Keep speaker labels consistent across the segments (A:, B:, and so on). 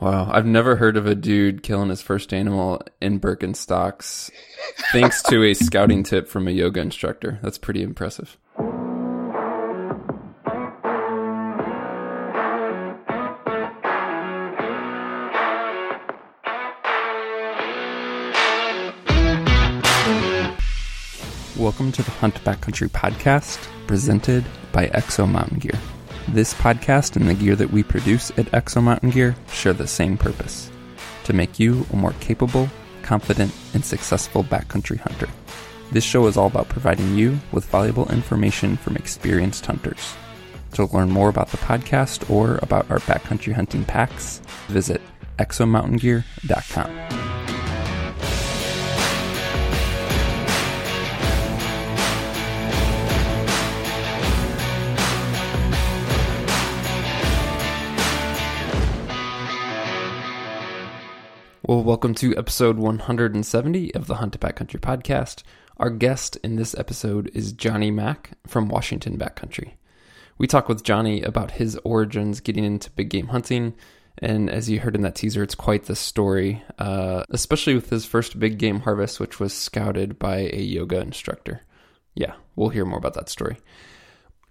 A: Wow, I've never heard of a dude killing his first animal in Birkenstocks thanks to a scouting tip from a yoga instructor. That's pretty impressive. Welcome to the Hunt Backcountry podcast, presented by Exo Mountain Gear. This podcast and the gear that we produce at Exo Mountain Gear share the same purpose to make you a more capable, confident, and successful backcountry hunter. This show is all about providing you with valuable information from experienced hunters. To learn more about the podcast or about our backcountry hunting packs, visit exomountaingear.com. Well, welcome to episode 170 of the Hunt to Backcountry podcast. Our guest in this episode is Johnny Mack from Washington Backcountry. We talk with Johnny about his origins getting into big game hunting, and as you heard in that teaser, it's quite the story, uh, especially with his first big game harvest, which was scouted by a yoga instructor. Yeah, we'll hear more about that story.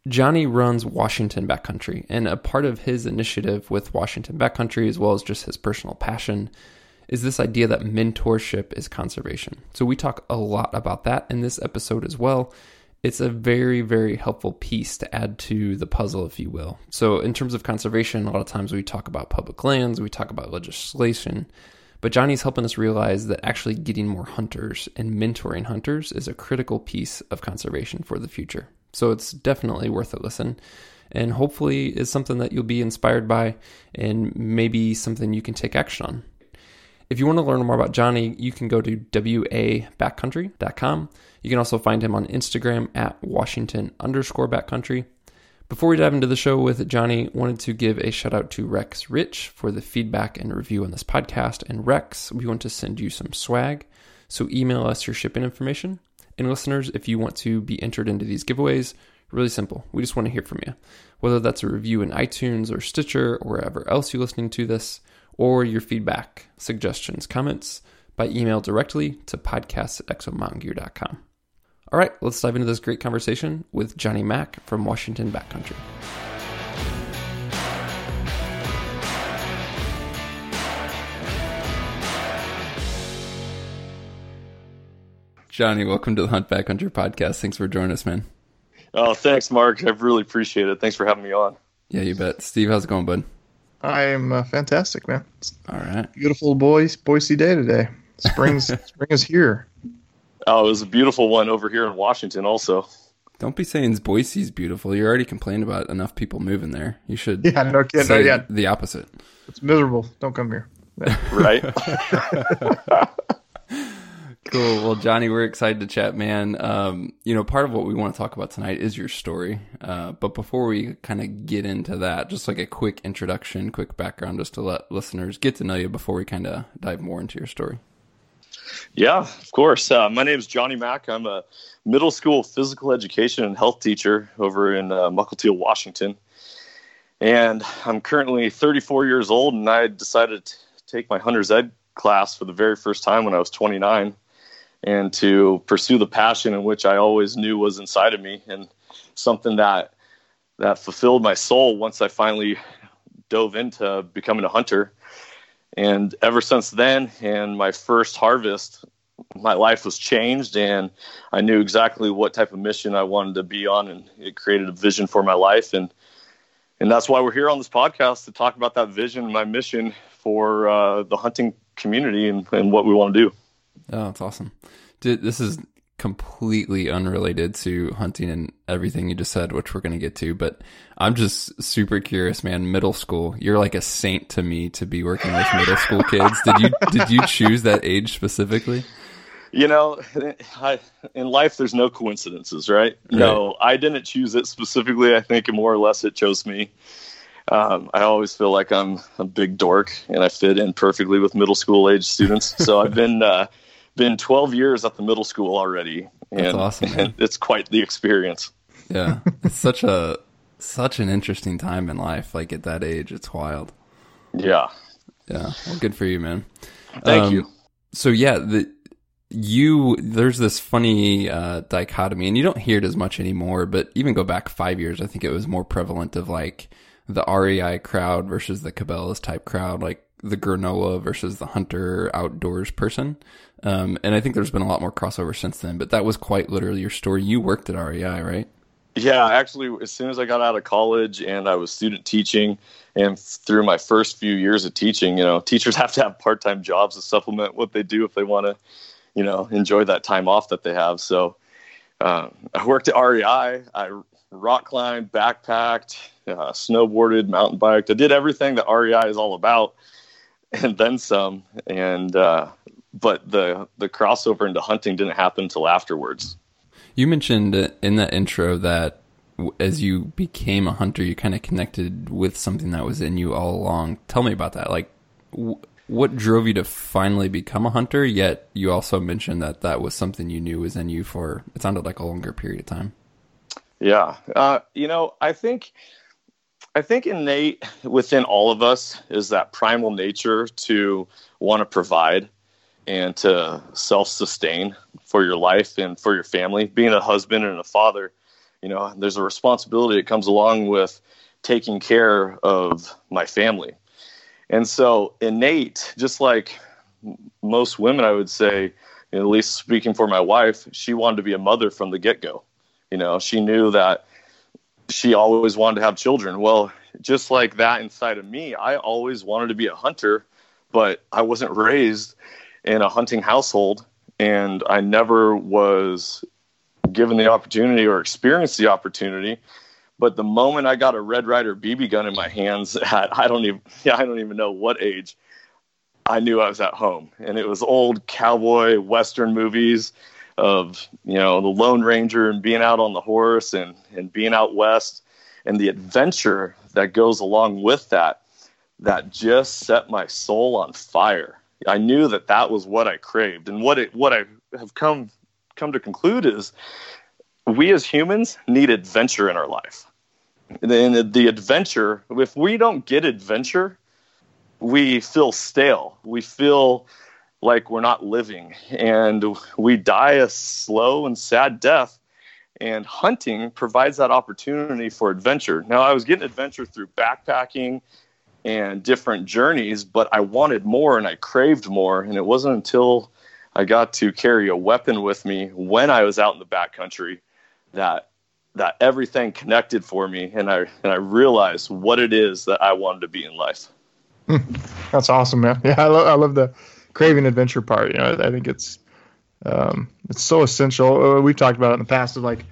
A: Johnny runs Washington Backcountry, and a part of his initiative with Washington Backcountry, as well as just his personal passion, is this idea that mentorship is conservation. So we talk a lot about that in this episode as well. It's a very, very helpful piece to add to the puzzle, if you will. So, in terms of conservation, a lot of times we talk about public lands, we talk about legislation, but Johnny's helping us realize that actually getting more hunters and mentoring hunters is a critical piece of conservation for the future. So, it's definitely worth a listen and hopefully is something that you'll be inspired by and maybe something you can take action on. If you want to learn more about Johnny, you can go to wabackcountry.com. You can also find him on Instagram at Washington underscore backcountry. Before we dive into the show with Johnny, wanted to give a shout out to Rex Rich for the feedback and review on this podcast. And Rex, we want to send you some swag. So email us your shipping information. And listeners, if you want to be entered into these giveaways, really simple. We just want to hear from you. Whether that's a review in iTunes or Stitcher or wherever else you're listening to this, or your feedback, suggestions, comments by email directly to podcast at exomountaingear.com. All right, let's dive into this great conversation with Johnny Mack from Washington Backcountry. Johnny, welcome to the Hunt Backcountry podcast. Thanks for joining us, man.
B: Oh, thanks, Mark. I really appreciate it. Thanks for having me on.
A: Yeah, you bet. Steve, how's it going, bud?
C: I'm uh, fantastic, man. It's
A: All right.
C: beautiful boys, Boise day today. Spring's spring is here.
B: Oh, it was a beautiful one over here in Washington, also.
A: Don't be saying Boise's beautiful. You already complained about enough people moving there. You should
C: Yeah, no kidding.
A: say
C: yeah,
A: the opposite.
C: it's miserable. Don't come here.
B: Right?
A: Cool. Well, Johnny, we're excited to chat, man. Um, you know, part of what we want to talk about tonight is your story. Uh, but before we kind of get into that, just like a quick introduction, quick background, just to let listeners get to know you before we kind of dive more into your story.
B: yeah, of course. Uh, my name is Johnny Mack. I'm a middle school physical education and health teacher over in uh, Mukilteo, Washington. And I'm currently 34 years old, and I decided to take my hunter's ed class for the very first time when I was 29 and to pursue the passion in which I always knew was inside of me and something that that fulfilled my soul once I finally dove into becoming a hunter. And ever since then, and my first harvest, my life was changed, and I knew exactly what type of mission I wanted to be on, and it created a vision for my life. And and that's why we're here on this podcast to talk about that vision, my mission for uh, the hunting community, and, and what we want to do.
A: Oh, that's awesome. Dude, this is completely unrelated to hunting and everything you just said, which we're going to get to. But I'm just super curious, man. Middle school, you're like a saint to me to be working with middle school kids. Did you did you choose that age specifically?
B: You know, I, in life, there's no coincidences, right? No, I didn't choose it specifically. I think more or less it chose me. Um, I always feel like I'm a big dork and I fit in perfectly with middle school age students. So I've been uh, been 12 years at the middle school already, and,
A: That's awesome, man.
B: and it's quite the experience.
A: Yeah, it's such a such an interesting time in life. Like at that age, it's wild.
B: Yeah,
A: Yeah, well, good for you, man.
B: Thank
A: Um,
B: you.
A: So yeah, the you there's this funny uh, dichotomy, and you don't hear it as much anymore. But even go back five years, I think it was more prevalent of like the REI crowd versus the Cabela's type crowd, like the granola versus the hunter outdoors person. Um, and I think there's been a lot more crossover since then. But that was quite literally your story. You worked at REI, right?
B: Yeah, actually, as soon as I got out of college and I was student teaching, and through my first few years of teaching, you know, teachers have to have part time jobs to supplement what they do if they want to, you know, enjoy that time off that they have. So uh, I worked at REI. I rock climbed, backpacked, uh, snowboarded, mountain biked. I did everything that REI is all about, and then some. And uh, but the the crossover into hunting didn't happen until afterwards.
A: You mentioned in that intro that as you became a hunter, you kind of connected with something that was in you all along. Tell me about that. Like, w- what drove you to finally become a hunter? Yet you also mentioned that that was something you knew was in you for it sounded like a longer period of time.
B: Yeah, uh, you know, I think, I think innate within all of us is that primal nature to want to provide and to self-sustain for your life and for your family. Being a husband and a father, you know, there's a responsibility that comes along with taking care of my family, and so innate, just like most women, I would say, at least speaking for my wife, she wanted to be a mother from the get-go. You know, she knew that she always wanted to have children. Well, just like that inside of me, I always wanted to be a hunter, but I wasn't raised in a hunting household and I never was given the opportunity or experienced the opportunity. But the moment I got a Red Ryder BB gun in my hands at I don't even yeah, I don't even know what age, I knew I was at home. And it was old cowboy western movies of you know the Lone Ranger and being out on the horse and and being out west and the adventure that goes along with that that just set my soul on fire. I knew that that was what I craved and what it what I have come come to conclude is we as humans need adventure in our life. And the adventure if we don't get adventure we feel stale. We feel like we're not living. And we die a slow and sad death. And hunting provides that opportunity for adventure. Now i was getting adventure through backpacking and different journeys but i wanted more and i craved more. And it wasn't until i got to carry a weapon with me when i was out in the backcountry that that everything connected for me and i and i realized what it is that i wanted to be in life.
C: That's awesome, man. Yeah, I love I love the craving adventure part. You know, I think it's um, it's so essential. Uh, We've talked about it in the past of like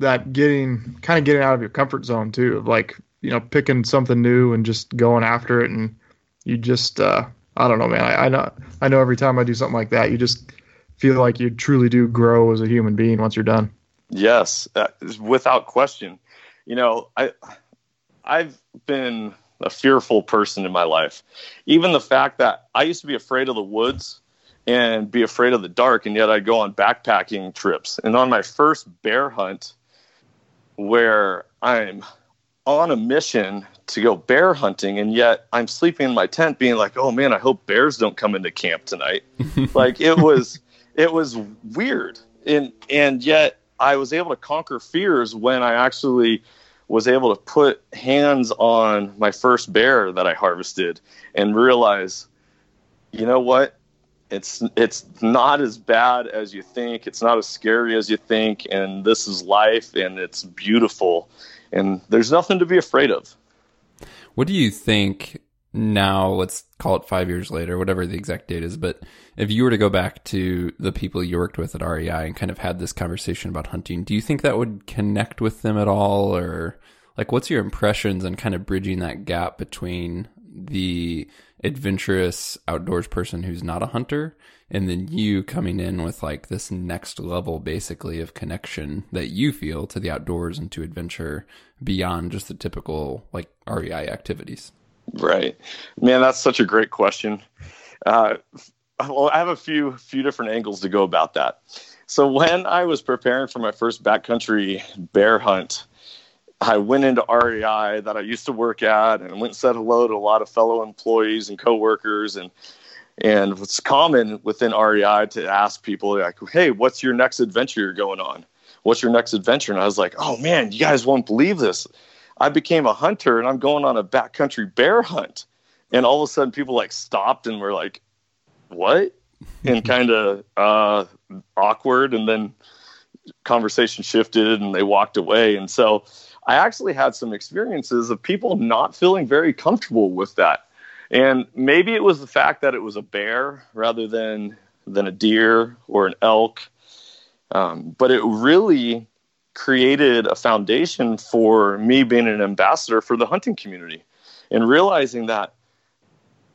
C: that getting kind of getting out of your comfort zone too, of like you know picking something new and just going after it, and you just uh, I don't know, man. I, I know I know every time I do something like that, you just feel like you truly do grow as a human being once you're done.
B: Yes, uh, without question. You know, I I've been a fearful person in my life. Even the fact that I used to be afraid of the woods and be afraid of the dark, and yet I'd go on backpacking trips. And on my first bear hunt, where I'm on a mission to go bear hunting, and yet I'm sleeping in my tent, being like, "Oh man, I hope bears don't come into camp tonight." like it was, it was weird, and and yet I was able to conquer fears when I actually was able to put hands on my first bear that I harvested and realize, you know what? It's it's not as bad as you think. It's not as scary as you think, and this is life, and it's beautiful, and there's nothing to be afraid of.
A: What do you think now? Let's call it five years later, whatever the exact date is. But if you were to go back to the people you worked with at REI and kind of had this conversation about hunting, do you think that would connect with them at all, or like what's your impressions and kind of bridging that gap between the adventurous outdoors person who's not a hunter and then you coming in with like this next level basically of connection that you feel to the outdoors and to adventure beyond just the typical like REI activities?
B: Right, man. That's such a great question. Uh, well, I have a few few different angles to go about that. So when I was preparing for my first backcountry bear hunt, I went into REI that I used to work at and went and said hello to a lot of fellow employees and coworkers and and it's common within REI to ask people like, "Hey, what's your next adventure you're going on? What's your next adventure?" And I was like, "Oh man, you guys won't believe this. I became a hunter and I'm going on a backcountry bear hunt." And all of a sudden, people like stopped and were like, "What?" and kind of uh, awkward, and then conversation shifted and they walked away. And so I actually had some experiences of people not feeling very comfortable with that. And maybe it was the fact that it was a bear rather than than a deer or an elk. Um, but it really created a foundation for me being an ambassador for the hunting community and realizing that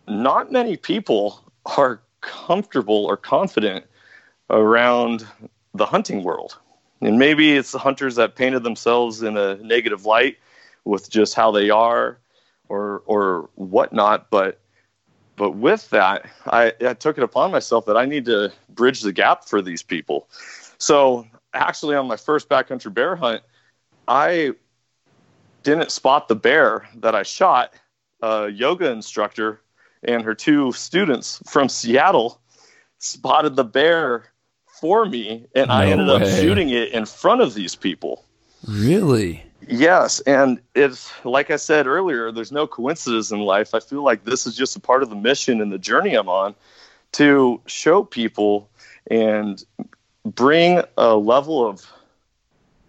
B: not many people are comfortable or confident around the hunting world. And maybe it's the hunters that painted themselves in a negative light with just how they are or or whatnot. But but with that, I, I took it upon myself that I need to bridge the gap for these people. So actually on my first backcountry bear hunt, I didn't spot the bear that I shot. A yoga instructor and her two students from Seattle spotted the bear for me, and no I ended way. up shooting it in front of these people.
A: Really?
B: Yes, and it's like I said earlier. There's no coincidence in life. I feel like this is just a part of the mission and the journey I'm on to show people and bring a level of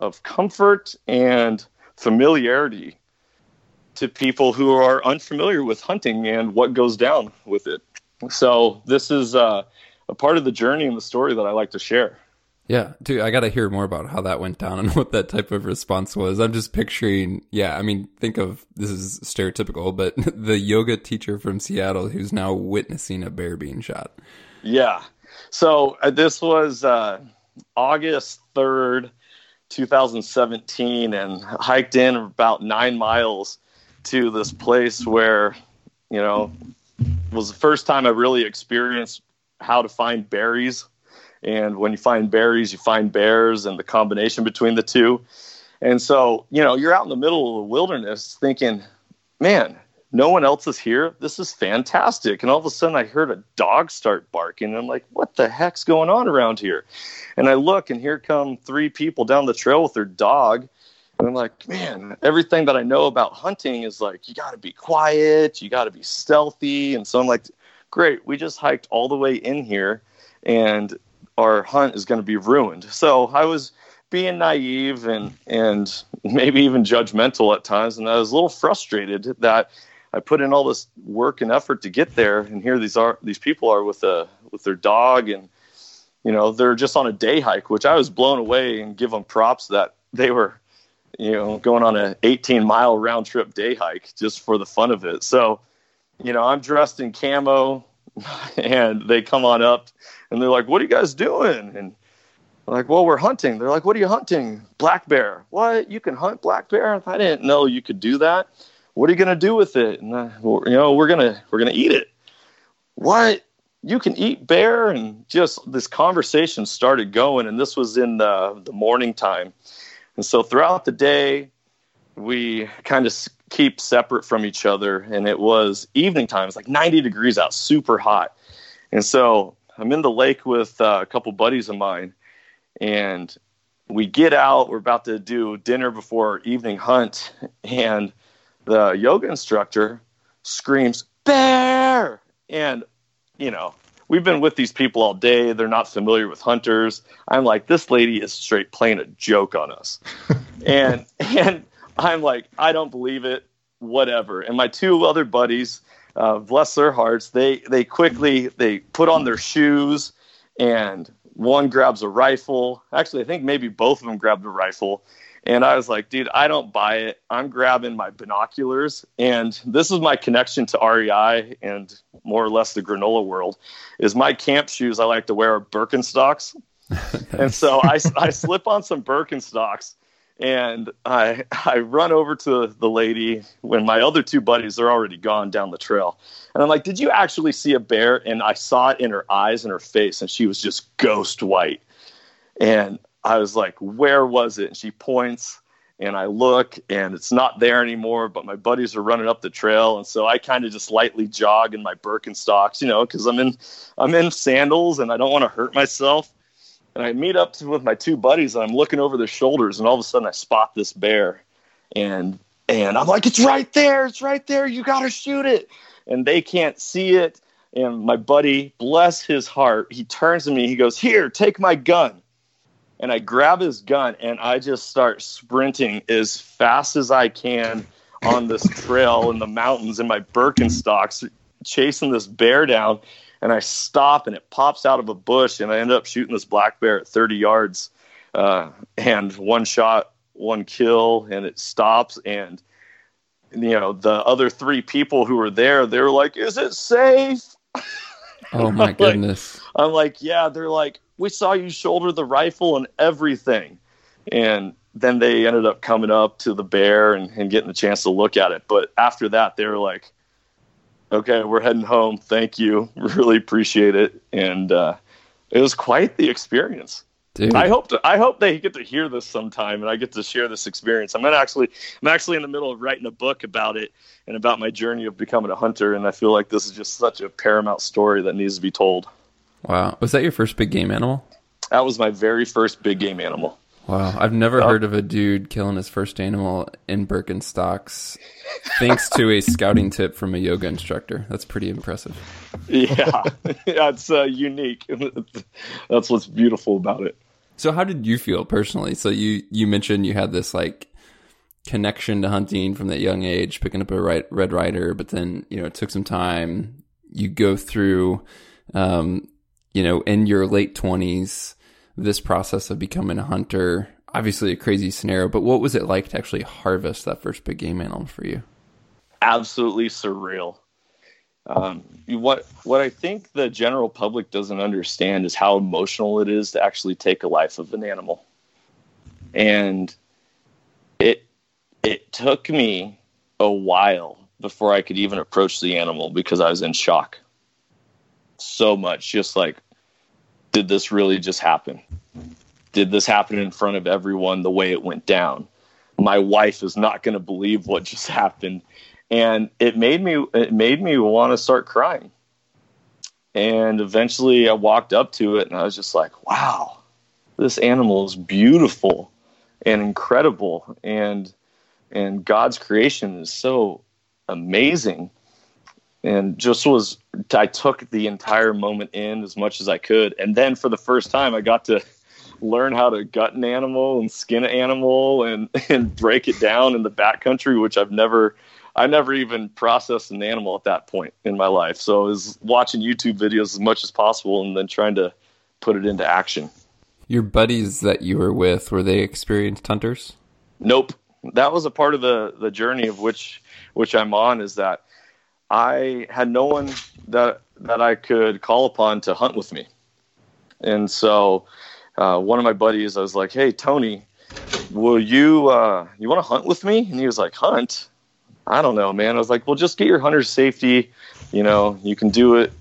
B: of comfort and familiarity to people who are unfamiliar with hunting and what goes down with it. So this is uh, a part of the journey and the story that I like to share.
A: Yeah, dude, I got to hear more about how that went down and what that type of response was. I'm just picturing, yeah, I mean, think of this is stereotypical, but the yoga teacher from Seattle who's now witnessing a bear being shot.
B: Yeah. So uh, this was uh, August 3rd, 2017, and hiked in about nine miles to this place where, you know, was the first time I really experienced how to find berries. And when you find berries, you find bears and the combination between the two. And so, you know, you're out in the middle of the wilderness thinking, man, no one else is here. This is fantastic. And all of a sudden, I heard a dog start barking. And I'm like, what the heck's going on around here? And I look, and here come three people down the trail with their dog. And I'm like, man, everything that I know about hunting is like, you got to be quiet, you got to be stealthy. And so I'm like, great, we just hiked all the way in here and our hunt is going to be ruined. So I was being naive and, and maybe even judgmental at times. And I was a little frustrated that I put in all this work and effort to get there. And here these are, these people are with a, with their dog and, you know, they're just on a day hike, which I was blown away and give them props that they were, you know, going on an 18 mile round trip day hike just for the fun of it. So, you know, I'm dressed in camo and they come on up and they're like, what are you guys doing? And like, well, we're hunting. They're like, what are you hunting? Black bear. What? You can hunt black bear? I didn't know you could do that. What are you going to do with it? And, uh, you know, we're going to, we're going to eat it. What? You can eat bear? And just this conversation started going. And this was in the, the morning time. And so throughout the day, we kind of keep separate from each other. And it was evening time. It's like 90 degrees out, super hot. And so I'm in the lake with uh, a couple buddies of mine. And we get out. We're about to do dinner before our evening hunt. And the yoga instructor screams, Bear! And, you know, we've been with these people all day. They're not familiar with hunters. I'm like, this lady is straight playing a joke on us. and, and, I'm like, I don't believe it, whatever. And my two other buddies, uh, bless their hearts, they they quickly they put on their shoes, and one grabs a rifle. Actually, I think maybe both of them grabbed a rifle. And I was like, dude, I don't buy it. I'm grabbing my binoculars. And this is my connection to REI and more or less the granola world is my camp shoes I like to wear are Birkenstocks. and so I, I slip on some Birkenstocks and I I run over to the lady when my other two buddies are already gone down the trail. And I'm like, "Did you actually see a bear?" And I saw it in her eyes and her face and she was just ghost white. And I was like, "Where was it?" And she points and I look and it's not there anymore, but my buddies are running up the trail. And so I kind of just lightly jog in my Birkenstocks, you know, cause I'm in, I'm in sandals and I don't want to hurt myself. And I meet up to, with my two buddies and I'm looking over their shoulders and all of a sudden I spot this bear and, and I'm like, it's right there. It's right there. You got to shoot it. And they can't see it. And my buddy, bless his heart, he turns to me. He goes, here, take my gun and I grab his gun and I just start sprinting as fast as I can on this trail in the mountains in my Birkenstocks, chasing this bear down. And I stop and it pops out of a bush, and I end up shooting this black bear at 30 yards. Uh, and one shot, one kill, and it stops. And, you know, the other three people who were there, they were like, Is it safe?
A: Oh, my goodness.
B: Like, I'm like, Yeah. They're like, we saw you shoulder the rifle and everything. And then they ended up coming up to the bear and, and getting a chance to look at it. But after that, they were like, okay, we're heading home. Thank you. Really appreciate it. And uh, it was quite the experience.
A: Dude.
B: I hope to, I hope they get to hear this sometime and I get to share this experience. I'm gonna actually I'm actually in the middle of writing a book about it and about my journey of becoming a hunter and I feel like this is just such a paramount story that needs to be told.
A: Wow. Was that your first big game animal?
B: That was my very first big game animal.
A: Wow. I've never heard of a dude killing his first animal in Birkenstocks thanks to a scouting tip from a yoga instructor. That's pretty impressive.
B: Yeah. That's uh, unique. That's what's beautiful about it.
A: So how did you feel personally? So you you mentioned you had this like connection to hunting from that young age, picking up a Red Ryder, but then, you know, it took some time. You go through um, you know, in your late 20s, this process of becoming a hunter, obviously a crazy scenario, but what was it like to actually harvest that first big game animal for you?
B: Absolutely surreal. Um, what what I think the general public doesn't understand is how emotional it is to actually take a life of an animal, and it it took me a while before I could even approach the animal because I was in shock so much. Just like, did this really just happen? Did this happen in front of everyone the way it went down? My wife is not going to believe what just happened. And it made me it made me want to start crying. And eventually I walked up to it and I was just like, wow, this animal is beautiful and incredible and and God's creation is so amazing and just was I took the entire moment in as much as I could, and then for the first time, I got to learn how to gut an animal and skin an animal and and break it down in the backcountry, which I've never. I never even processed an animal at that point in my life. So I was watching YouTube videos as much as possible and then trying to put it into action.
A: Your buddies that you were with, were they experienced hunters?
B: Nope. That was a part of the, the journey of which which I'm on is that I had no one that that I could call upon to hunt with me, and so uh, one of my buddies, I was like, "Hey, Tony, will you uh, you want to hunt with me?" And he was like, "Hunt? I don't know, man." I was like, "Well, just get your hunter's safety. You know, you can do it.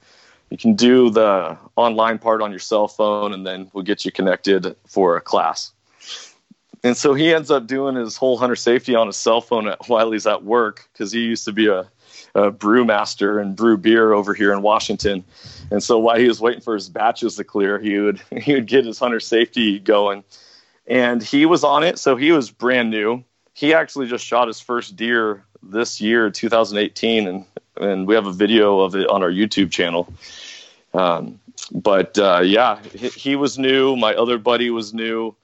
B: You can do the online part on your cell phone, and then we'll get you connected for a class." And so he ends up doing his whole hunter safety on his cell phone while he's at work because he used to be a a brewmaster and brew beer over here in Washington. And so while he was waiting for his batches to clear, he would he would get his hunter safety going. And he was on it, so he was brand new. He actually just shot his first deer this year, 2018, and and we have a video of it on our YouTube channel. Um, but uh, yeah, he, he, was new. My other buddy was new,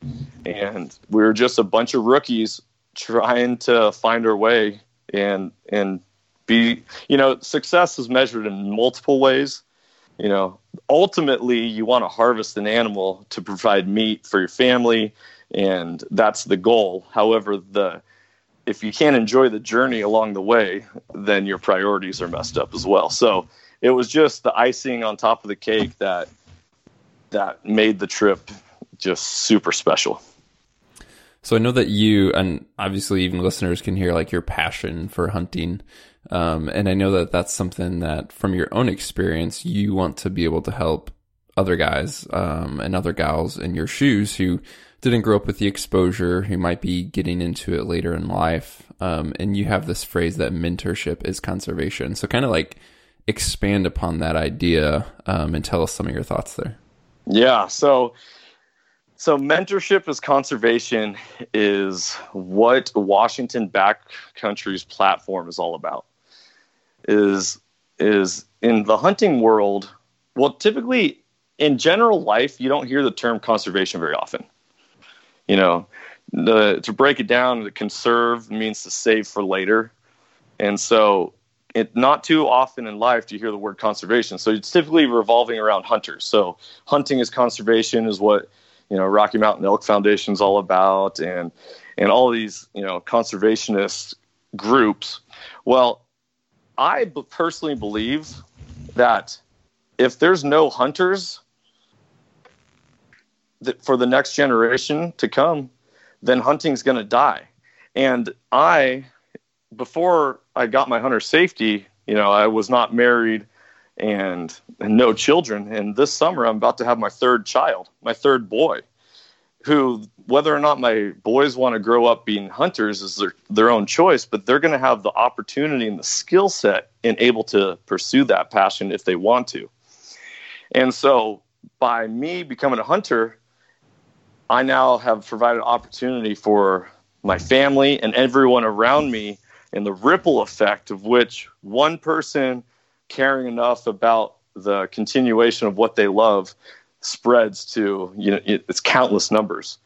B: and we were just a bunch of rookies trying to find our way and and be you know success is measured in multiple ways. You know ultimately you want to harvest an animal to provide meat for your family and that's the goal. However the if you can't enjoy the journey along the way then your priorities are messed up as well. So it was just the icing on top of the cake that that made the trip just super special.
A: So I know that you and obviously even listeners can hear like your passion for hunting. Um, and I know that that's something that from your own experience, you want to be able to help other guys um, and other gals in your shoes who didn't grow up with the exposure, who might be getting into it later in life. Um, and you have this phrase that mentorship is conservation. So, kind of like expand upon that idea um, and tell us some of your thoughts there.
B: Yeah. So, so mentorship as conservation is what Washington Backcountry's platform is all about. Is is in the hunting world. Well, typically in general life, you don't hear the term conservation very often. You know, the, to break it down, to conserve means to save for later, and so it not too often in life do you hear the word conservation. So it's typically revolving around hunters. So hunting is conservation is what you know Rocky Mountain Elk Foundation is all about, and and all these you know conservationist groups. Well, I personally believe that if there's no hunters that for the next generation to come, then hunting's going to die. And I, before I got my hunter safety, you know, I was not married and, and no children. And this summer, I'm about to have my third child, my third boy, who, whether or not my boys want to grow up being hunters is their, their own choice, but they're going to have the opportunity and the skill set and able to pursue that passion if they want to. And so by me becoming a hunter, I now have provided opportunity for my family and everyone around me and the ripple effect of which one person caring enough about the continuation of what they love spreads to you know it's countless numbers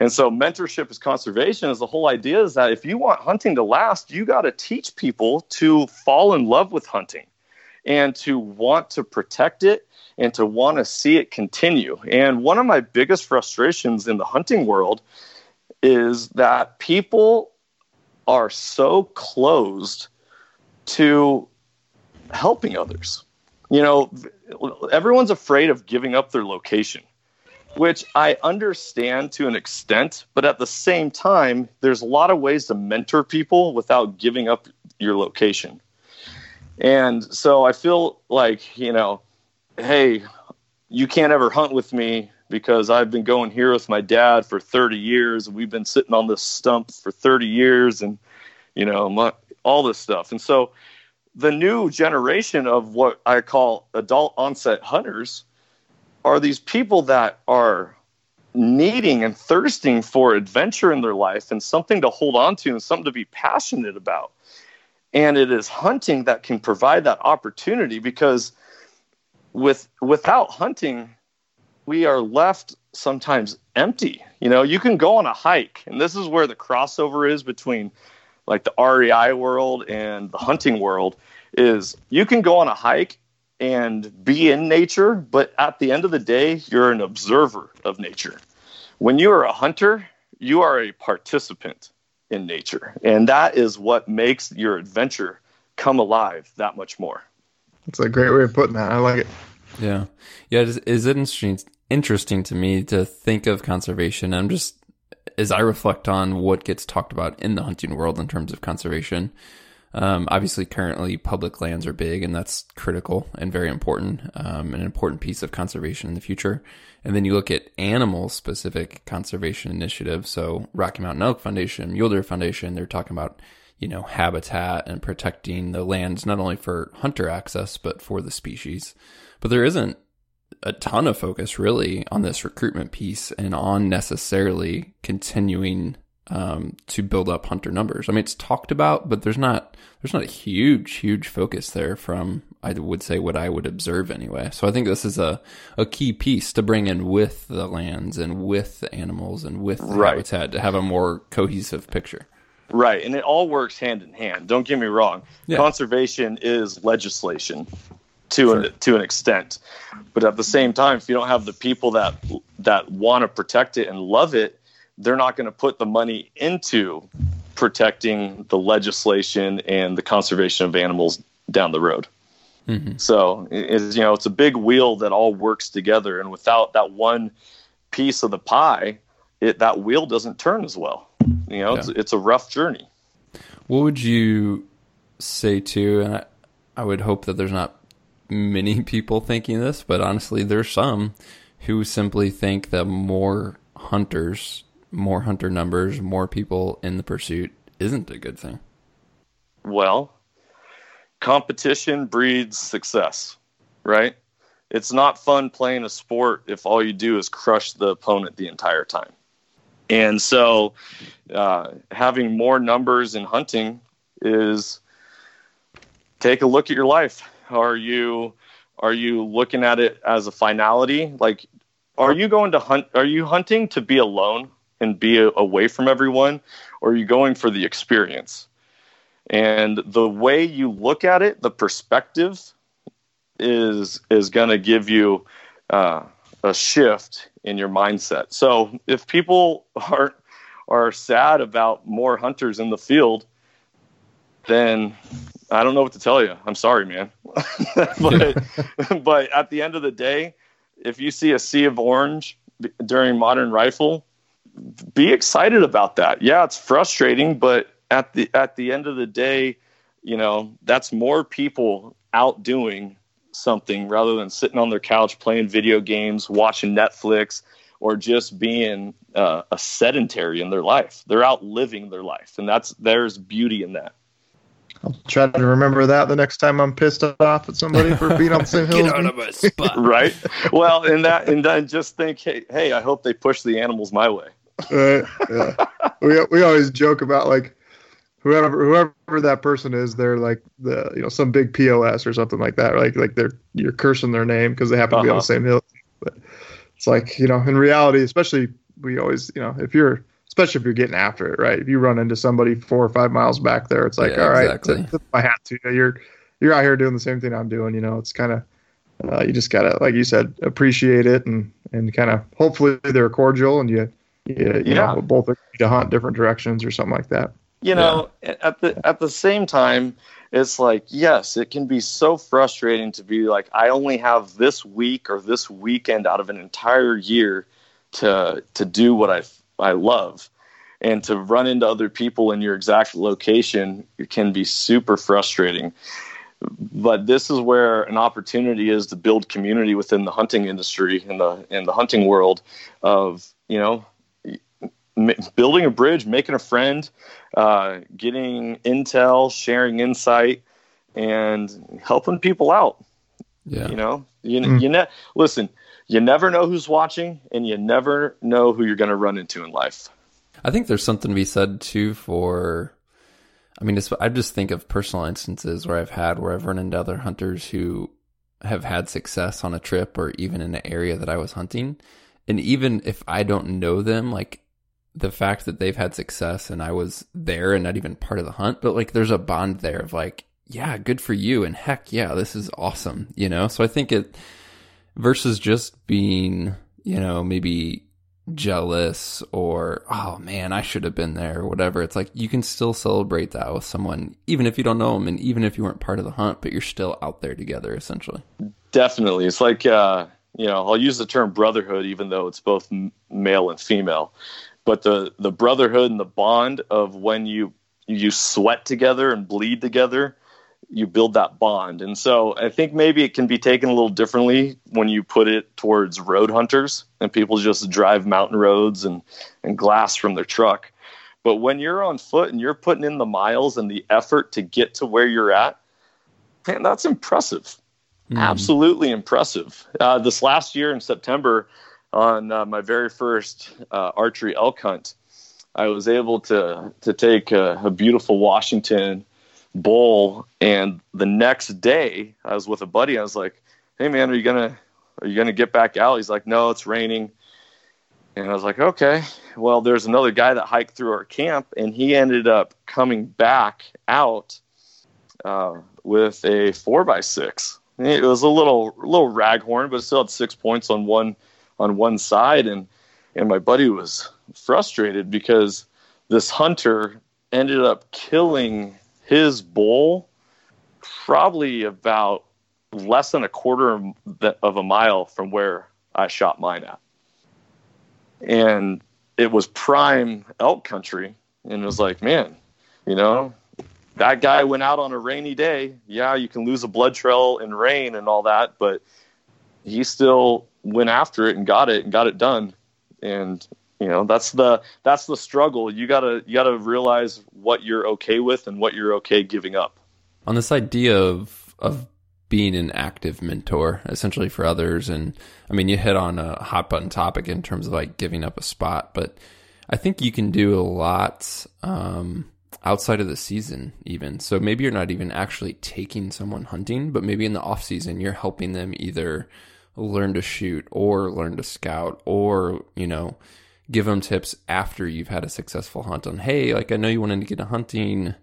B: and so mentorship is conservation is the whole idea is that if you want hunting to last you got to teach people to fall in love with hunting and to want to protect it and to want to see it continue. And one of my biggest frustrations in the hunting world is that people are so closed to helping others. You know, everyone's afraid of giving up their location, which I understand to an extent, but at the same time, there's a lot of ways to mentor people without giving up your location. And so I feel like, you know, hey, you can't ever hunt with me because I've been going here with my dad for 30 years and we've been sitting on this stump for 30 years and you know my, all this stuff. And so the new generation of what I call adult onset hunters are these people that are needing and thirsting for adventure in their life and something to hold on to and something to be passionate about. And it is hunting that can provide that opportunity because with without hunting, we are left sometimes empty. You know, you can go on a hike, and this is where the crossover is between like the REI world and the hunting world is you can go on a hike and be in nature, but at the end of the day, you're an observer of nature. When you are a hunter, you are a participant in nature. And that is what makes your adventure come alive that much more.
C: That's a great way of putting that. I like it.
A: Yeah. Yeah. Is, is it interesting, interesting to me to think of conservation? I'm just, as I reflect on what gets talked about in the hunting world in terms of conservation, um, obviously, currently public lands are big, and that's critical and very important, um, an important piece of conservation in the future. And then you look at animal specific conservation initiatives. So Rocky Mountain Elk Foundation, Mule Deer Foundation, they're talking about you know habitat and protecting the lands not only for hunter access but for the species. But there isn't a ton of focus really on this recruitment piece and on necessarily continuing um, to build up hunter numbers. I mean, it's talked about, but there's not there's not a huge huge focus there from I would say what I would observe anyway. So I think this is a a key piece to bring in with the lands and with the animals and with the right. habitat to have a more cohesive picture.
B: Right, and it all works hand in hand. Don't get me wrong. Yeah. Conservation is legislation to sure. an to an extent, but at the same time, if you don't have the people that that want to protect it and love it, they're not going to put the money into protecting the legislation and the conservation of animals down the road. Mm-hmm. So it's you know it's a big wheel that all works together, and without that one piece of the pie, it that wheel doesn't turn as well. You know, yeah. it's it's a rough journey.
A: What would you say to? And I, I would hope that there's not many people thinking this, but honestly, there's some who simply think that more hunters, more hunter numbers, more people in the pursuit isn't a good thing.
B: Well, competition breeds success, right? It's not fun playing a sport if all you do is crush the opponent the entire time. And so, uh, having more numbers in hunting is take a look at your life. Are you are you looking at it as a finality? Like, are you going to hunt? Are you hunting to be alone and be a, away from everyone, or are you going for the experience? And the way you look at it, the perspective is is going to give you uh, a shift in your mindset. So if people are are sad about more hunters in the field, then I don't know what to tell you. I'm sorry, man. but, but at the end of the day, if you see a sea of orange during modern rifle, be excited about that. Yeah, it's frustrating, but at the at the end of the day, you know, that's more people out doing something rather than sitting on their couch playing video games, watching Netflix, or just being uh, a sedentary in their life. They're out living their life, and that's there's beauty in that.
C: I'll try to remember that the next time I'm pissed off at somebody for being on the same hill.
A: Get out of my spot.
B: right. Well, and that, and then just think, hey, hey, I hope they push the animals my way.
C: Right. Yeah. we we always joke about like whoever whoever that person is, they're like the you know some big pos or something like that. Like like they're you're cursing their name because they happen to be on the
B: Uh-huh.
C: same hill. But it's like you know in reality, especially we always you know if you're especially if you're getting after it, right? If you run into somebody four or five miles back there, it's like
A: Yeah,
C: all right,
A: exactly.
C: tip, tip my hat to you. You're you're out here doing the same thing I'm doing. You know, it's kind of uh, you just gotta like you said appreciate it and and kind of hopefully they're cordial and you you, you
B: Yeah.
C: know both agree to hunt different directions or something like that.
B: you know at the at the same time it's like yes it can be so frustrating to be like i only have this week or this weekend out of an entire year to to do what i i love and to run into other people in your exact location can be super frustrating but this is where an opportunity is to build community within the hunting industry in the in the hunting world of you know m- building a bridge making a friend uh, getting intel, sharing insight, and helping people out.
A: Yeah.
B: You know, you
C: Mm.
B: you ne- listen. You never know who's watching, and you never know who you're going to run into in life.
A: I think there's something to be said too for. I mean, it's, I just think of personal instances where I've had where I've run into other hunters who have had success on a trip or even in an area that I was hunting, and even if I don't know them, like the fact that they've had success and I was there and not even part of the hunt, but like there's a bond there of like, yeah, good for you, and heck yeah, this is awesome, you know. So I think it versus just being, you know, maybe jealous or oh man i should have been there or whatever. It's like you can still celebrate that with someone even if you don't know them and even if you weren't part of the hunt but you're still out there together essentially.
B: Definitely, it's like uh, you know I'll use the term brotherhood, even though it's both m- male and female. But the the brotherhood and the bond of when you you sweat together and bleed together, you build that bond. And so I think maybe it can be taken a little differently when you put it towards road hunters and people just drive mountain roads and, and glass from their truck. But when you're on foot and you're putting in the miles and the effort to get to where you're at, man, that's impressive. Absolutely impressive. Uh, this last year in September, on uh, my very first uh, archery elk hunt, I was able to to take a, a beautiful Washington bull, and the next day I was with a buddy. I was like, "Hey man, are you gonna are you gonna get back out?" He's like, "No, it's raining." And I was like, "Okay." Well, there's another guy that hiked through our camp, and he ended up coming back out uh, with a four by six. It was a little little raghorn, but it still had six points on one on one side, and and my buddy was frustrated because this hunter ended up killing his bull probably about less than a quarter of of a mile from where I shot mine at, and it was prime elk country, and it was like, man, you know, that guy went out on a rainy day. Yeah, you can lose a blood trail in rain and all that, but he still went after it and got it and got it done. And you know that's the that's the struggle. You gotta you gotta realize what you're okay with and what you're okay giving up.
A: On this idea of of being an active mentor essentially for others, and I mean you hit on a hot button topic in terms of like giving up a spot, but I think you can do a lot. Um, outside of the season even so maybe you're not even actually taking someone hunting but maybe in the off season you're helping them either learn to shoot or learn to scout or you know give them tips after you've had a successful hunt on hey like i know you wanted to get a hunting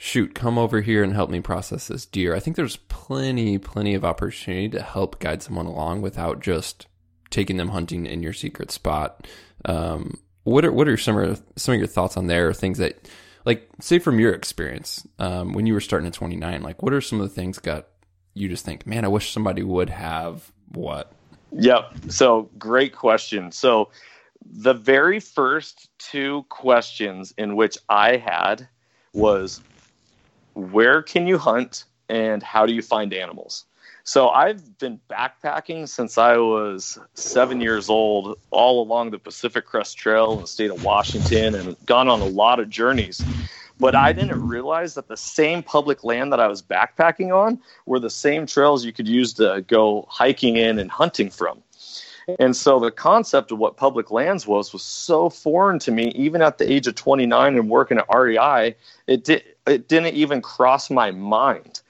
A: shoot. Come over here and help me process this deer. I think there's plenty plenty of opportunity to help guide someone along without just taking them hunting in your secret spot. Um, what are what are some of some of your thoughts on there things that like say from your experience um, when you were starting at 29 like what are some of the things got you just think man i wish somebody would have what?
B: Yep. So great question. So the very first two questions in which i had was where can you hunt and how do you find animals so I've been backpacking since I was seven years old, all along the Pacific Crest Trail in the state of Washington, and gone on a lot of journeys. But I didn't realize that the same public land that I was backpacking on were the same trails you could use to go hiking in and hunting from. And so the concept of what public lands was was so foreign to me, even at the age of 29 and working at REI, it did it didn't even cross my mind.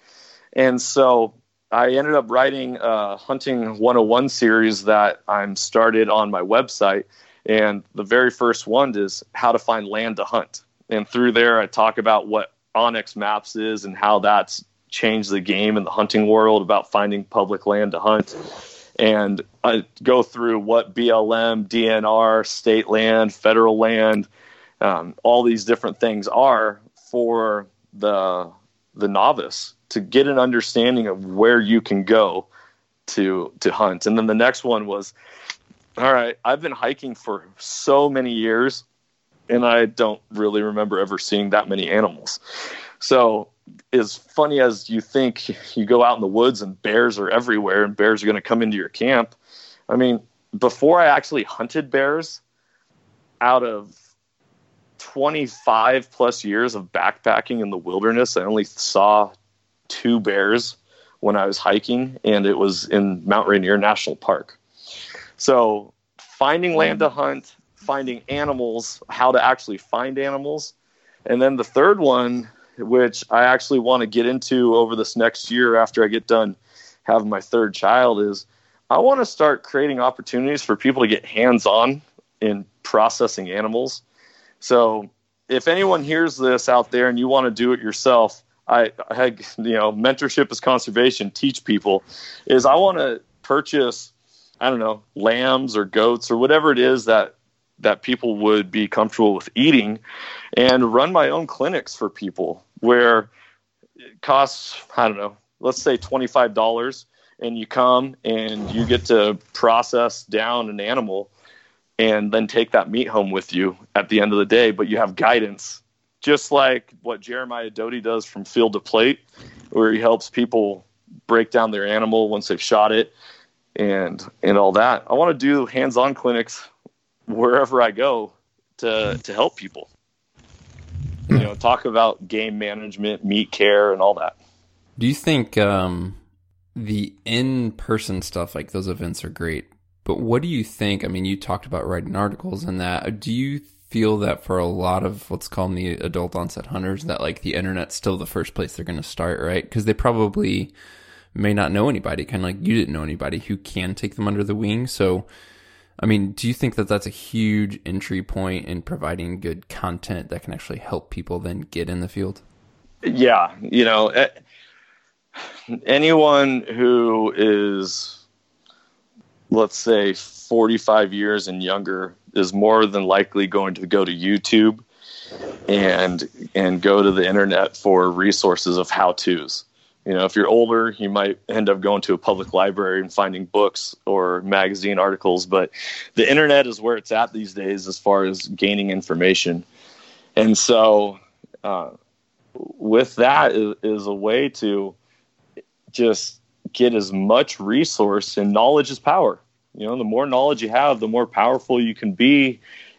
B: And so I ended up writing a Hunting 101 series that I'm started on my website. And the very first one is how to find land to hunt. And through there, I talk about what onX Maps is and how that's changed the game in the hunting world about finding public land to hunt. And I go through what BLM, DNR, state land, federal land, um, all these different things are for the the novice to get an understanding of where you can go to to hunt. And then the next one was, all right, I've been hiking for so many years, and I don't really remember ever seeing that many animals. So as funny as you think you go out in the woods and bears are everywhere and bears are going to come into your camp i mean before i actually hunted bears out of 25 plus years of backpacking in the wilderness i only saw two bears when I was hiking, and it was in Mount Rainier National Park. So, finding land to hunt, finding animals, how to actually find animals. And then the third one, which I actually want to get into over this next year after I get done having my third child, is I want to start creating opportunities for people to get hands on in processing animals. So, if anyone hears this out there and you want to do it yourself, I, I you know mentorship is conservation. Teach people is I want to purchase I don't know lambs or goats or whatever it is that that people would be comfortable with eating, and run my own clinics for people where it costs I don't know let's say twenty five dollars and you come and you get to process down an animal and then take that meat home with you at the end of the day but you have guidance just like what Jeremiah Doty does from field to plate, where he helps people break down their animal once they've shot it and and all that. I want to do hands-on clinics wherever I go to to help people. You know, talk about game management, meat care, and all that.
A: Do you think um, the in-person stuff like those events are great? But what do you think? I mean, you talked about writing articles and that. Do you feel that for a lot of what's called the adult onset hunters that like the internet's still the first place they're going to start right because they probably may not know anybody kind of like you didn't know anybody who can take them under the wing so i mean do you think that that's a huge entry point in providing good content that can actually help people then get in the field
B: yeah you know anyone who is let's say 45 years and younger is more than likely going to go to YouTube and and go to the internet for resources of how tos. You know, if you're older, you might end up going to a public library and finding books or magazine articles, but the internet is where it's at these days as far as gaining information. And so, uh, with that is, is a way to just get as much resource and knowledge is power. You know, the more knowledge you have, the more powerful you can be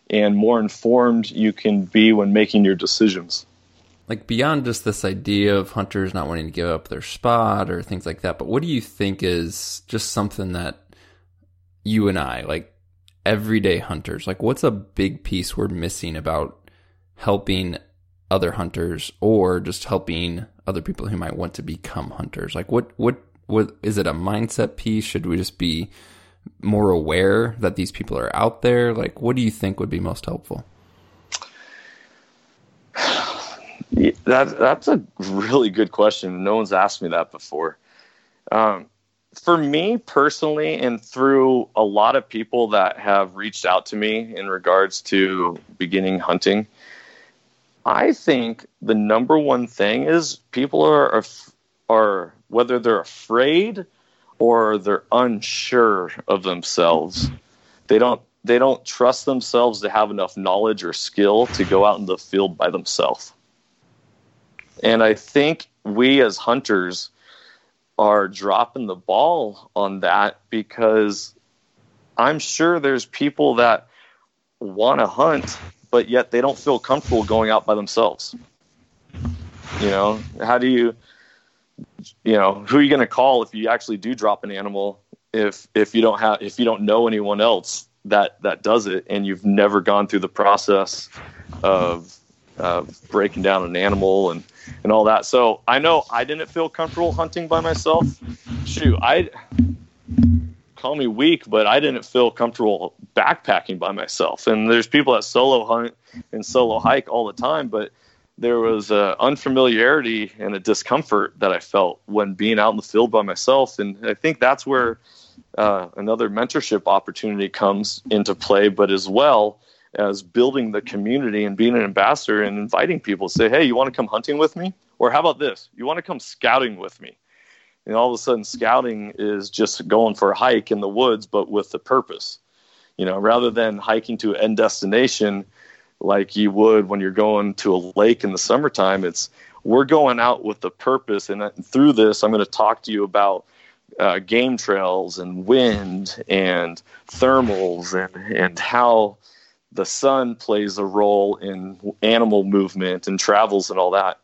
B: and more informed you can be when making your decisions.
A: Like beyond just this idea of hunters not wanting to give up their spot or things like that, but what do you think is just something that you and I, like everyday hunters, like what's a big piece we're missing about helping other hunters or just helping other people who might want to become hunters? Like what what what is it a mindset piece? Should we just be more aware that these people are out there? Like what do you think would be most helpful?
B: Yeah, that that's a really good question. No one's asked me that before. Um, for me personally, and through a lot of people that have reached out to me in regards to beginning hunting, I think the number one thing is people are are whether they're afraid or they're unsure of themselves. They don't they don't trust themselves to have enough knowledge or skill to go out in the field by themselves. And I think we as hunters are dropping the ball on that because I'm sure there's people that want to hunt, but yet they don't feel comfortable going out by themselves. You know, how do you, you know, who are you going to call if you actually do drop an animal if if you don't have if you don't know anyone else that that does it and you've never gone through the process of of breaking down an animal and and all that. So I know I didn't feel comfortable hunting by myself. Shoot, I call me weak, but I didn't feel comfortable backpacking by myself. And there's people that solo hunt and solo hike all the time, but there was a unfamiliarity and a discomfort that I felt when being out in the field by myself. And I think that's where uh, another mentorship opportunity comes into play, but as well as building the community and being an ambassador and inviting people to say, hey, you want to come hunting with me? Or how about this? You want to come scouting with me? And all of a sudden, scouting is just going for a hike in the woods, but with the purpose. You know, rather than hiking to an end destination like you would when you're going to a lake in the summertime, it's we're going out with the purpose. And through this, I'm going to talk to you about uh, game trails and wind and thermals and, and how the sun plays a role in animal movement and travels and all that.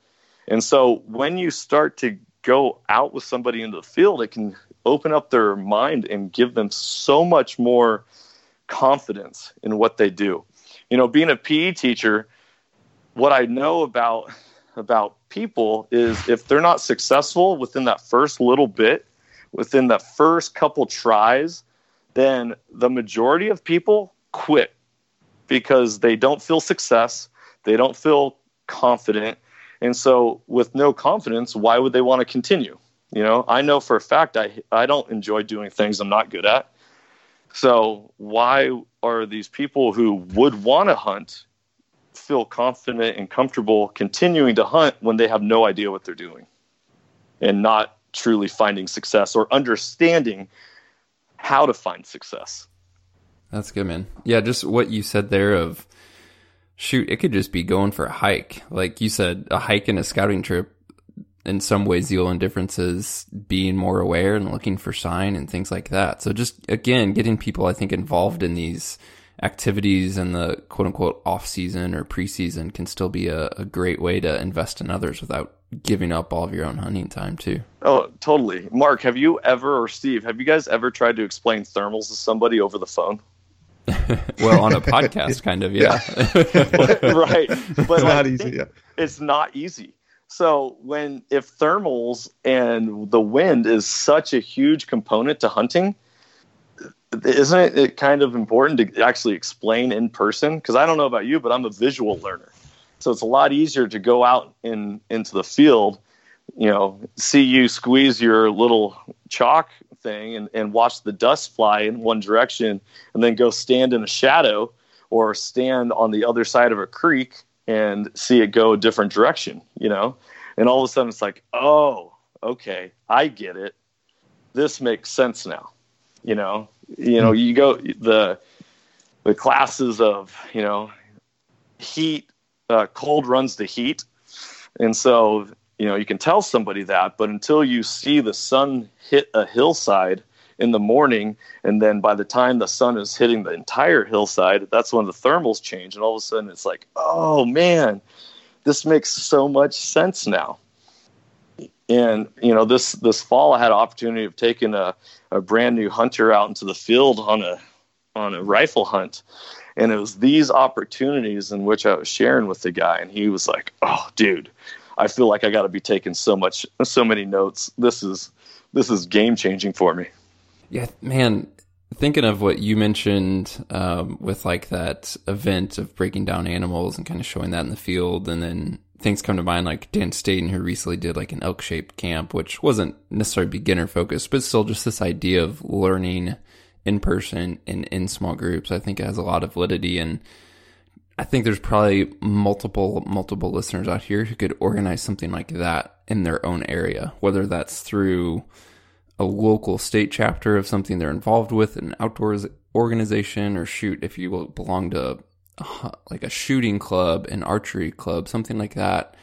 B: And so when you start to go out with somebody into the field, it can open up their mind and give them so much more confidence in what they do. You know, being a PE teacher, what I know about about people is if they're not successful within that first little bit, within that first couple tries, then the majority of people quit because they don't feel success, they don't feel confident. And so, with no confidence, why would they want to continue? You know, I know for a fact I, I don't enjoy doing things I'm not good at. So, why are these people who would want to hunt feel confident and comfortable continuing to hunt when they have no idea what they're doing and not truly finding success or understanding how to find success?
A: That's good, man. Yeah, just what you said there of shoot, it could just be going for a hike. Like you said, a hike and a scouting trip. In some ways, the only difference is being more aware and looking for sign and things like that. So just again, getting people, I think, involved in these activities in the quote unquote off season or preseason can still be a, a great way to invest in others without giving up all of your own hunting time too.
B: Oh, totally. Mark, have you ever or Steve, have you guys ever tried to explain thermals to somebody over the phone?
A: well, on a podcast, kind of, yeah.
B: right, but
C: it's not easy. Yeah.
B: It's not easy. So when if thermals and the wind is such a huge component to hunting, isn't it kind of important to actually explain in person? Because I don't know about you, but I'm a visual learner, so it's a lot easier to go out in into the field, you know, see you squeeze your little chalk thing and, and watch the dust fly in one direction and then go stand in a shadow or stand on the other side of a creek and see it go a different direction, you know? And all of a sudden it's like, oh, okay, I get it. This makes sense now. You know, you know, you go the the classes of, you know, heat, uh, cold runs to heat And so, you know, you can tell somebody that, but until you see the sun hit a hillside in the morning, and then by the time the sun is hitting the entire hillside, that's when the thermals change. And all of a sudden it's like, oh man, this makes so much sense now. And you know, this this fall I had an opportunity of taking a, a brand new hunter out into the field on a on a rifle hunt. And it was these opportunities in which I was sharing with the guy, and he was like, "Oh, dude, I feel like I got to be taking so much, so many notes. This is, this is game changing for me."
A: Yeah, man. Thinking of what you mentioned um, with like that event of breaking down animals and kind of showing that in the field, and then things come to mind like Dan Staton, who recently did like an elk shaped camp, which wasn't necessarily beginner focused, but still just this idea of learning in person and in small groups. I think it has a lot of validity and I think there's probably multiple multiple listeners out here who could organize something like that in their own area, whether that's through a local state chapter of something they're involved with, an outdoors organization, or shoot, if you belong to a, like a shooting club, an archery club, something like that.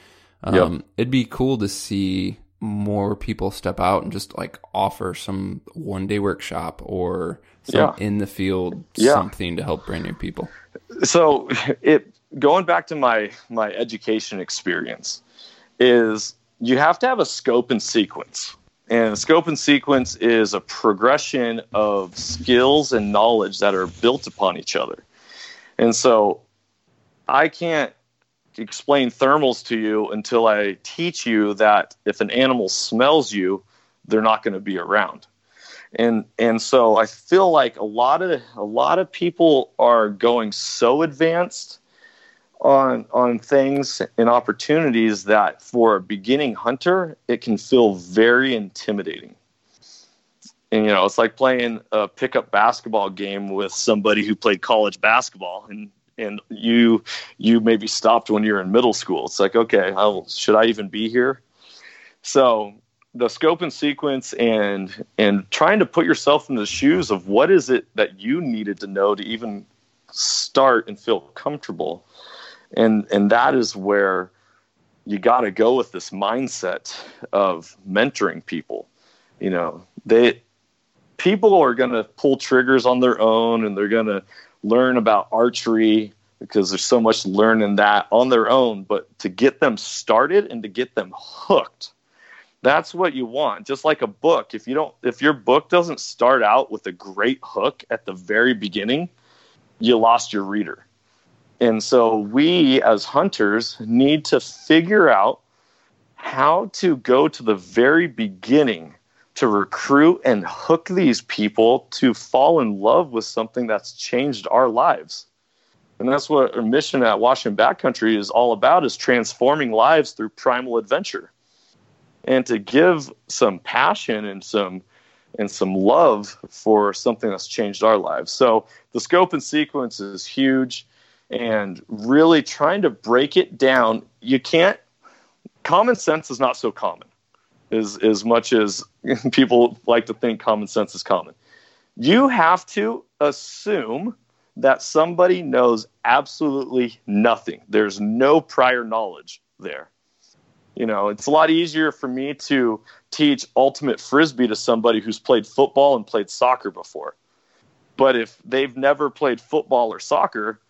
A: Um, yep. It'd be cool to see more people step out and just like offer some one day workshop or some yeah. in the field yeah. something to help brand new people.
B: So it going back to my my education experience is you have to have a scope and sequence. And scope and sequence is a progression of skills and knowledge that are built upon each other. And so I can't explain thermals to you until I teach you that if an animal smells you, they're not going to be around. And and so I feel like a lot of a lot of people are going so advanced on on things and opportunities that for a beginning hunter it can feel very intimidating. And you know, it's like playing a pickup basketball game with somebody who played college basketball and and you you maybe stopped when you're in middle school. It's like, okay, I'll, should I even be here? So the scope and sequence and and trying to put yourself in the shoes of what is it that you needed to know to even start and feel comfortable. And and that is where you got to go with this mindset of mentoring people. You know they people are going to pull triggers on their own and they're going to learn about archery because there's so much learning that on their own but to get them started and to get them hooked that's what you want just like a book if you don't if your book doesn't start out with a great hook at the very beginning you lost your reader and so we as hunters need to figure out how to go to the very beginning to recruit and hook these people to fall in love with something that's changed our lives. And that's what our mission at Washington Backcountry is all about is transforming lives through primal adventure. And to give some passion and some and some love for something that's changed our lives. So the scope and sequence is huge and really trying to break it down. You can't common sense is not so common as as much as people like to think common sense is common. You have to assume that somebody knows absolutely nothing. There's no prior knowledge there. You know, it's a lot easier for me to teach ultimate frisbee to somebody who's played football and played soccer before. But if they've never played football or soccer,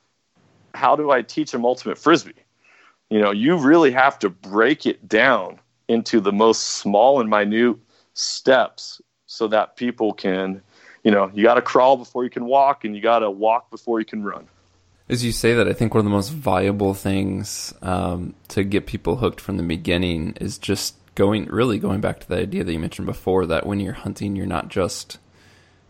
B: how do I teach them ultimate frisbee? You know, you really have to break it down into the most small and minute steps so that people can, you know, you got to crawl before you can walk and you got to walk before you can run.
A: As you say that, I think one of the most viable things um, to get people hooked from the beginning is just going, really going back to the idea that you mentioned before that when you're hunting, you're not just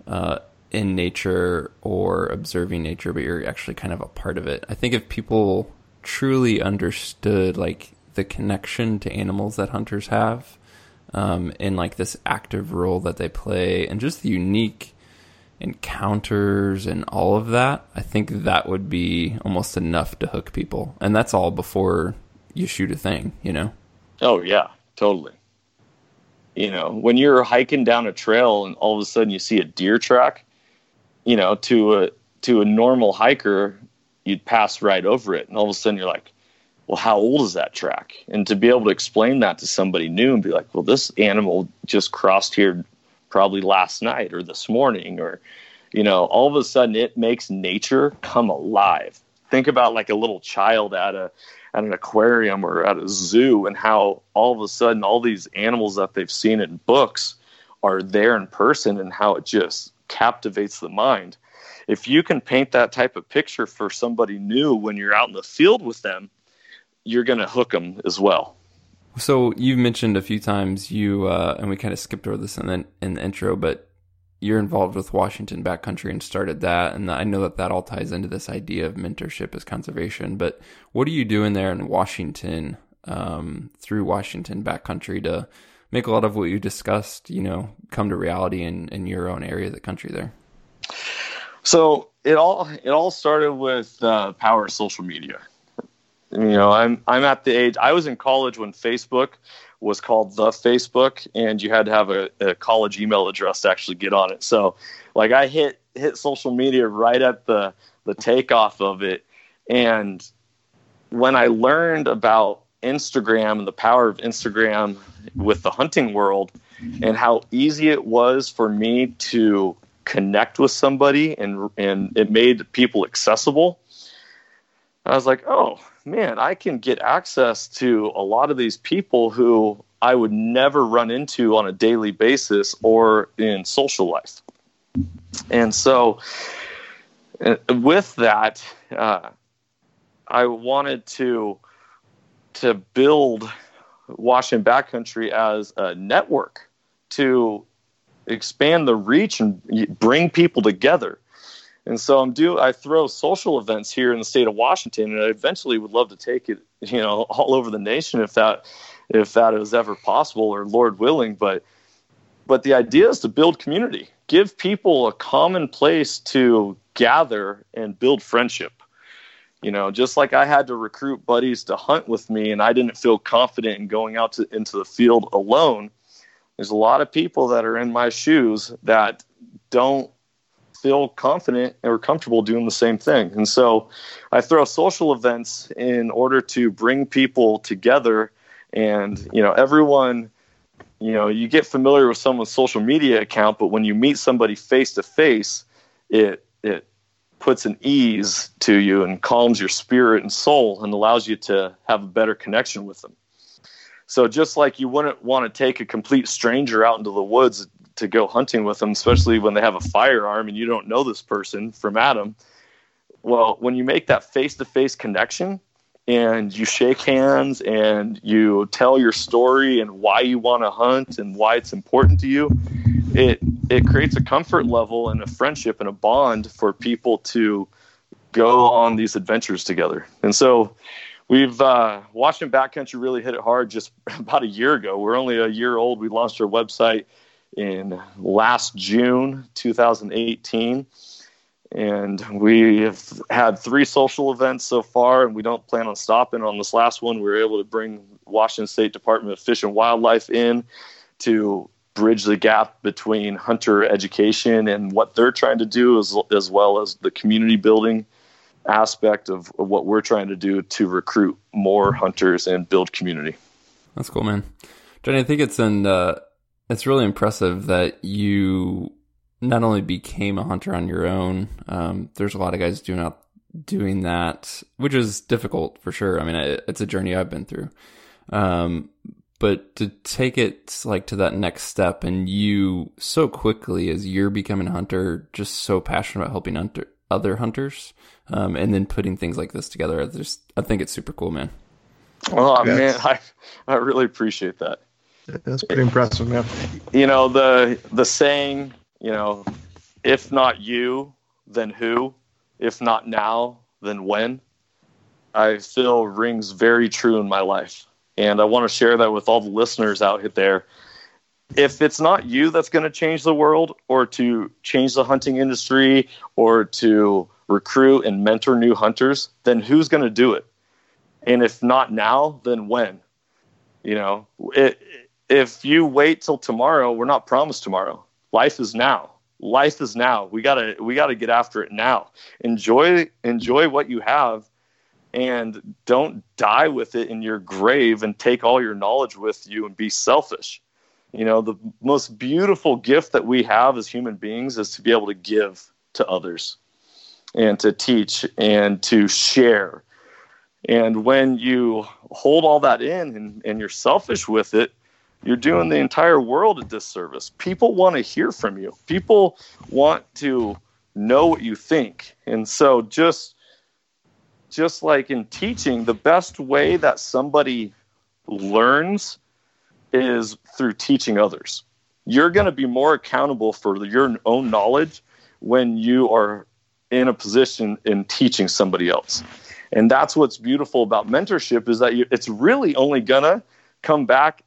A: uh, in nature or observing nature, but you're actually kind of a part of it. I think if people truly understood like the connection to animals that hunters have, um, like this active role that they play, and just the unique encounters and all of that, I think that would be almost enough to hook people. And that's all before you shoot a thing, you know?
B: Oh, yeah, totally. You know, when you're hiking down a trail and all of a sudden you see a deer track, you know, to a to a normal hiker, you'd pass right over it, and all of a sudden you're like, well, how old is that track? And to be able to explain that to somebody new and be like, well, this animal just crossed here probably last night or this morning, or, you know, all of a sudden it makes nature come alive. Think about like a little child at a at an aquarium or at a zoo and how all of a sudden all these animals that they've seen in books are there in person and how it just captivates the mind. If you can paint that type of picture for somebody new when you're out in the field with them, you're going to hook them as well.
A: So you've mentioned a few times you, uh, and we kind of skipped over this in the, in the intro, but you're involved with Washington Backcountry and started that, and I know that that all ties into this idea of mentorship as conservation. But what are you doing there in Washington um, through Washington Backcountry to make a lot of what you discussed, you know, come to reality in, in your own area of the country there?
B: So it all it all started with uh, power of social media you know i'm i'm at the age i was in college when facebook was called the facebook and you had to have a, a, college email address to actually get on it. So like i hit hit social media right at the the takeoff of it. And when i learned about instagram and the power of instagram with the hunting world and how easy it was for me to connect with somebody and and it made people accessible i was like oh man, I can get access to a lot of these people who I would never run into on a daily basis or in social life. And so, uh, with that, uh, I wanted to to build Washington Backcountry as a network to expand the reach and bring people together. And so I'm do I throw social events here in the state of Washington, and I eventually would love to take it, you know, all over the nation if that if that is ever possible or Lord willing. But but the idea is to build community, give people a common place to gather and build friendship. You know, just like I had to recruit buddies to hunt with me, and I didn't feel confident in going out to, into the field alone. There's a lot of people that are in my shoes that don't feel confident or comfortable doing the same thing. And so I throw social events in order to bring people together and, you know, everyone, you know, you get familiar with someone's social media account, but when you meet somebody face to face, it it puts an ease to you and calms your spirit and soul and allows you to have a better connection with them. So just like you wouldn't want to take a complete stranger out into the woods to go hunting with them, especially when they have a firearm and you don't know this person from Adam. Well, when you make that face to face connection and you shake hands and you tell your story and why you want to hunt and why it's important to you, it it creates a comfort level and a friendship and a bond for people to go on these adventures together. And so we've uh, Washington Backcountry really hit it hard just about a year ago. We're only a year old. We launched our website in last June 2018. And we have had three social events so far, and we don't plan on stopping. On this last one, we were able to bring Washington State Department of Fish and Wildlife in to bridge the gap between hunter education and what they're trying to do, as, as well as the community building aspect of, what we're trying to do to recruit more hunters and build community.
A: That's cool, man. Johnny, I think it's in uh, it's really impressive that you not only became a hunter on your own. Um, there's a lot of guys doing out doing that, which is difficult for sure. I mean, it's a journey I've been through. Um, but to take it like to that next step and you so quickly as you're becoming a hunter, just so passionate about helping hunter, other hunters, um, and then putting things like this together. I just, I think it's super cool, man.
B: Oh yes. man, I, I really appreciate that.
C: That's pretty impressive, man.
B: You know the the saying, you know, if not you, then who? If not now, then when? I feel rings very true in my life, and I want to share that with all the listeners out there. If it's not you that's going to change the world, or to change the hunting industry, or to recruit and mentor new hunters, then who's going to do it? And if not now, then when? You know, it, if you wait till tomorrow, we're not promised tomorrow. Life is now. Life is now. We gotta we gotta get after it now. Enjoy enjoy what you have, and don't die with it in your grave and take all your knowledge with you and be selfish. You know, the most beautiful gift that we have as human beings is to be able to give to others and to teach and to share. And when you hold all that in and, and you're selfish with it, you're doing the entire world a disservice. People want to hear from you. People want to know what you think. And so just just like in teaching, the best way that somebody learns is through teaching others. You're going to be more accountable for your own knowledge when you are in a position in teaching somebody else. And that's what's beautiful about mentorship is that you, it's really only going to come back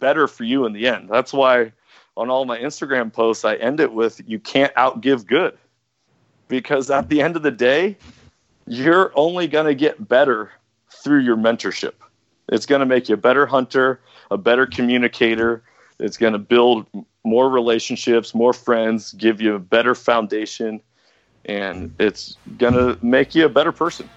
B: better for you in the end. That's why on all my Instagram posts I end it with you can't outgive good. Because at the end of the day, you're only going to get better through your mentorship. It's going to make you a better hunter, a better communicator. It's going to build more relationships, more friends, give you a better foundation, and it's going to make you a better person.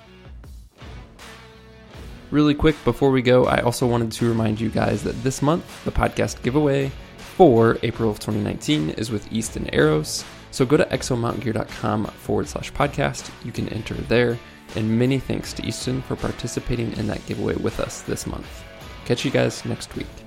A: Really quick before we go, I also wanted to remind you guys that this month, the podcast giveaway for April of 2019 is with Easton Arrows. So go to exomountaingear.com forward slash podcast. You can enter there. And many thanks to Easton for participating in that giveaway with us this month. Catch you guys next week.